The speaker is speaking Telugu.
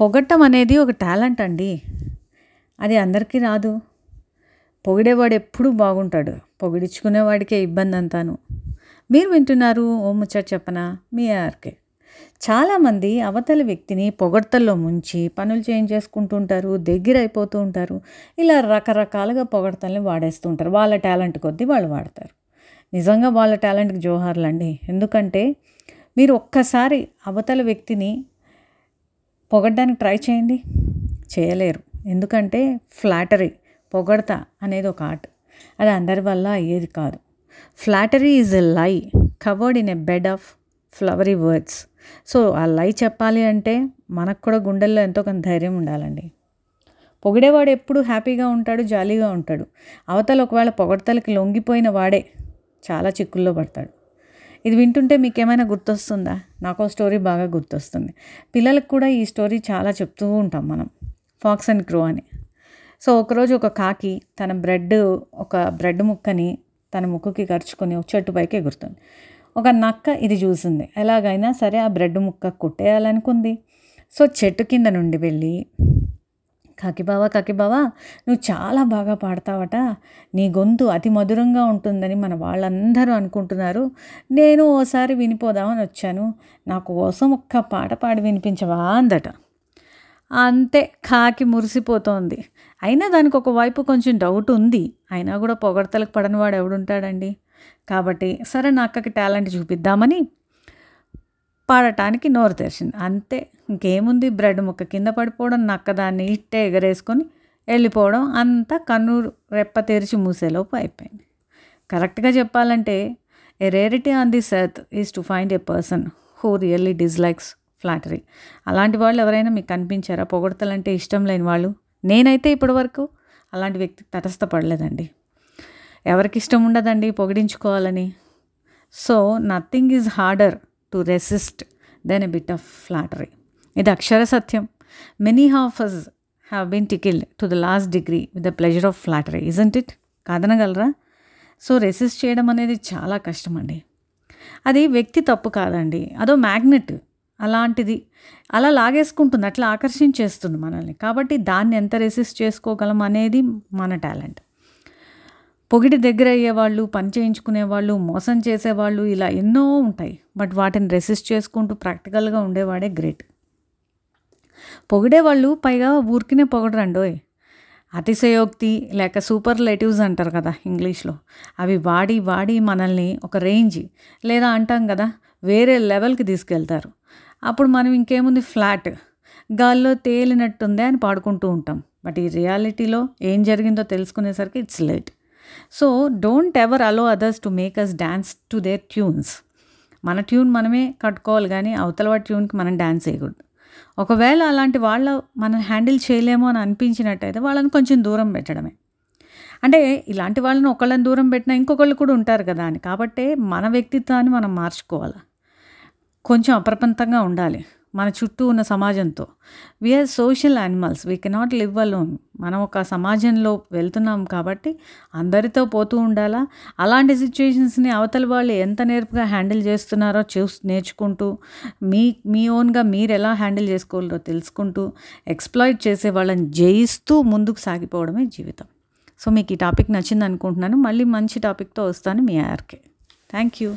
పొగట్టం అనేది ఒక టాలెంట్ అండి. అది అందరికీ రాదు. పొగిడేవాడు ఎప్పుడూ బాగుంటాడు. పొగిడించుకునేవాడికే ఇబ్బంది అంతాను. మీరు వింటున్నారు ఓ ముచ్చట చెప్పనా? మీ ఆర్కే. చాలామంది అవతలి వ్యక్తిని పొగడ్తల్లో ముంచి పనులు చేంజ్ చేసుకుంటుంటారు దగ్గర అయిపోతూ ఉంటారు. ఇలా రకరకాలుగా పొగడ్తల్ని వాడేస్తూ ఉంటారు. వాళ్ళ టాలెంట్ కొద్దీ వాళ్ళు వాడతారు. నిజంగా వాళ్ళ టాలెంట్కి జోహార్లు అండి ఎందుకంటే మీరు ఒక్కసారి అవతల వ్యక్తిని పొగడ్డానికి ట్రై చేయండి. చేయలేరు. ఎందుకంటే ఫ్లాటరీ పొగడత అనేది ఒక ఆర్ట్. అది అందరి వల్ల అయ్యేది కాదు. Flattery is a lie covered in a bed of flowery words. So ఆ లై చెప్పాలి అంటే మనకు కూడా గుండెల్లో ఎంతో కొంత ధైర్యం ఉండాలండి. పొగిడేవాడు ఎప్పుడు హ్యాపీగా ఉంటాడు జాలీగా ఉంటాడు. అవతల ఒకవేళ పొగడతలకి లొంగిపోయిన వాడే చాలా చిక్కుల్లో పడతాడు. ఇది వింటుంటే మీకు ఏమైనా గుర్తొస్తుందా? నాకు స్టోరీ బాగా గుర్తొస్తుంది. పిల్లలకు కూడా ఈ స్టోరీ చాలా చెప్తూ ఉంటాం మనం. ఫాక్స్ అండ్ క్రో అని. సో ఒకరోజు ఒక కాకి తన బ్రెడ్ ఒక బ్రెడ్ ముక్కని తన ముక్కుకి ఖర్చుకొని ఒక చెట్టు పైకి ఎగురుతుంది. ఒక నక్క ఇది చూసింది. ఎలాగైనా సరే ఆ బ్రెడ్ ముక్క కొట్టేయాలనుకుంది. సో చెట్టు కింద నుండి వెళ్ళి కాకిబావా కాకిబావా నువ్వు చాలా బాగా పాడతావట. నీ గొంతు అతి మధురంగా ఉంటుందని మన వాళ్ళందరూ అనుకుంటున్నారు. నేను ఓసారి వినిపోదామని వచ్చాను. నాకు కోసం ఒక్క పాట పాడి వినిపించవా అందట. అంతే కాకి మురిసిపోతోంది. అయినా దానికి ఒకవైపు కొంచెం డౌట్ ఉంది. అయినా కూడా పొగడతలకు పడని వాడు ఎవడుంటాడండి? కాబట్టి సరే నా అక్కకి టాలెంట్ చూపిద్దామని పాడటానికి నోరు తెరిచింది. అంతే ఇంకేముంది? బ్రెడ్ ముక్క కింద పడిపోవడం నక్కదాన్ని ఇట్టే ఎగరేసుకొని వెళ్ళిపోవడం అంతా కన్ను రెప్ప తెరిచి మూసేలోపు అయిపోయింది. కరెక్ట్గా చెప్పాలంటే a rarity on this earth is to find a person who really dislikes flattery. అలాంటి వాళ్ళు ఎవరైనా మీకు కనిపించారా? పొగడతలంటే ఇష్టం లేని వాళ్ళు? నేనైతే ఇప్పటివరకు అలాంటి వ్యక్తి తటస్థపడలేదండి. ఎవరికి ఇష్టం ఉండదండి పొగిడించుకోవాలని. So nothing is harder to resist than a bit of flattery ఇది అక్షర సత్యం many half have been tickled to the last degree with the pleasure of flattery isn't it కాదనగలరా so resist చేయడం అనేది చాలా కష్టం అండి అది వ్యక్తి తప్పు కాదండి. అదో మ్యాగ్నెట్ అలాంటిది. అలా లాగేసుకుంటుంది అట్లా ఆకర్షించేస్తుంది మనల్ని. కాబట్టి దాన్ని ఎంత రెసిస్ట్ చేసుకోగలం అనేది మన టాలెంట్ పొగిడి దగ్గర అయ్యేవాళ్ళు పని చేయించుకునేవాళ్ళు మోసం చేసేవాళ్ళు ఇలా ఎన్నో ఉంటాయి. బట్ వాటిని రెసిస్ట్ చేసుకుంటూ ప్రాక్టికల్గా ఉండేవాడే గ్రేట్. పొగిడేవాళ్ళు పైగా ఊరికినే పొగడరండోయ్ అతిశయోక్తి లేక సూపర్లేటివ్స్ అంటారు కదా ఇంగ్లీష్లో. అవి వాడి వాడి మనల్ని ఒక రేంజ్ లేదా అంటాం కదా వేరే లెవెల్కి తీసుకెళ్తారు. అప్పుడు మనం ఇంకేముంది ఫ్లాట్ గాల్లో తేలినట్టుందే అని పాడుకుంటూ ఉంటాం. బట్ ఈ రియాలిటీలో ఏం జరిగిందో తెలుసుకునేసరికి it's late. So don't ever allow others to make us dance to their tunes మన ట్యూన్ మనమే కట్టుకోవాలి కానీ అవతల వాడి ట్యూన్కి మనం డ్యాన్స్ చేయకూడదు. ఒకవేళ అలాంటి వాళ్ళ మనం హ్యాండిల్ చేయలేమో అని అనిపించినట్టయితే వాళ్ళని కొంచెం దూరం పెట్టడమే. అంటే ఇలాంటి వాళ్ళని ఒకళ్ళని దూరం పెట్టినా ఇంకొకళ్ళు కూడా ఉంటారు కదా అని. కాబట్టి మన వ్యక్తిత్వాన్ని మనం మార్చుకోవాలి. కొంచెం అప్రపంతంగా ఉండాలి. మన చుట్టూ ఉన్న సమాజంతో. We are social animals we cannot live alone మనం ఒక సమాజంలో వెళ్తున్నాం కాబట్టి అందరితో పోతూ ఉండాలా? అలాంటి సిచ్యుయేషన్స్ని అవతల వాళ్ళు ఎంత నేర్పుగా హ్యాండిల్ చేస్తున్నారో చూ నేర్చుకుంటూ మీ మీ ఓన్గా మీరు ఎలా హ్యాండిల్ చేసుకోవాలో తెలుసుకుంటూ ఎక్స్ప్లాయిట్ చేసే వాళ్ళని జయిస్తూ ముందుకు సాగిపోవడమే జీవితం. సో మీకు ఈ టాపిక్ నచ్చింది అనుకుంటున్నాను మళ్ళీ మంచి టాపిక్తో వస్తాను మీ ఆర్కే. Thank you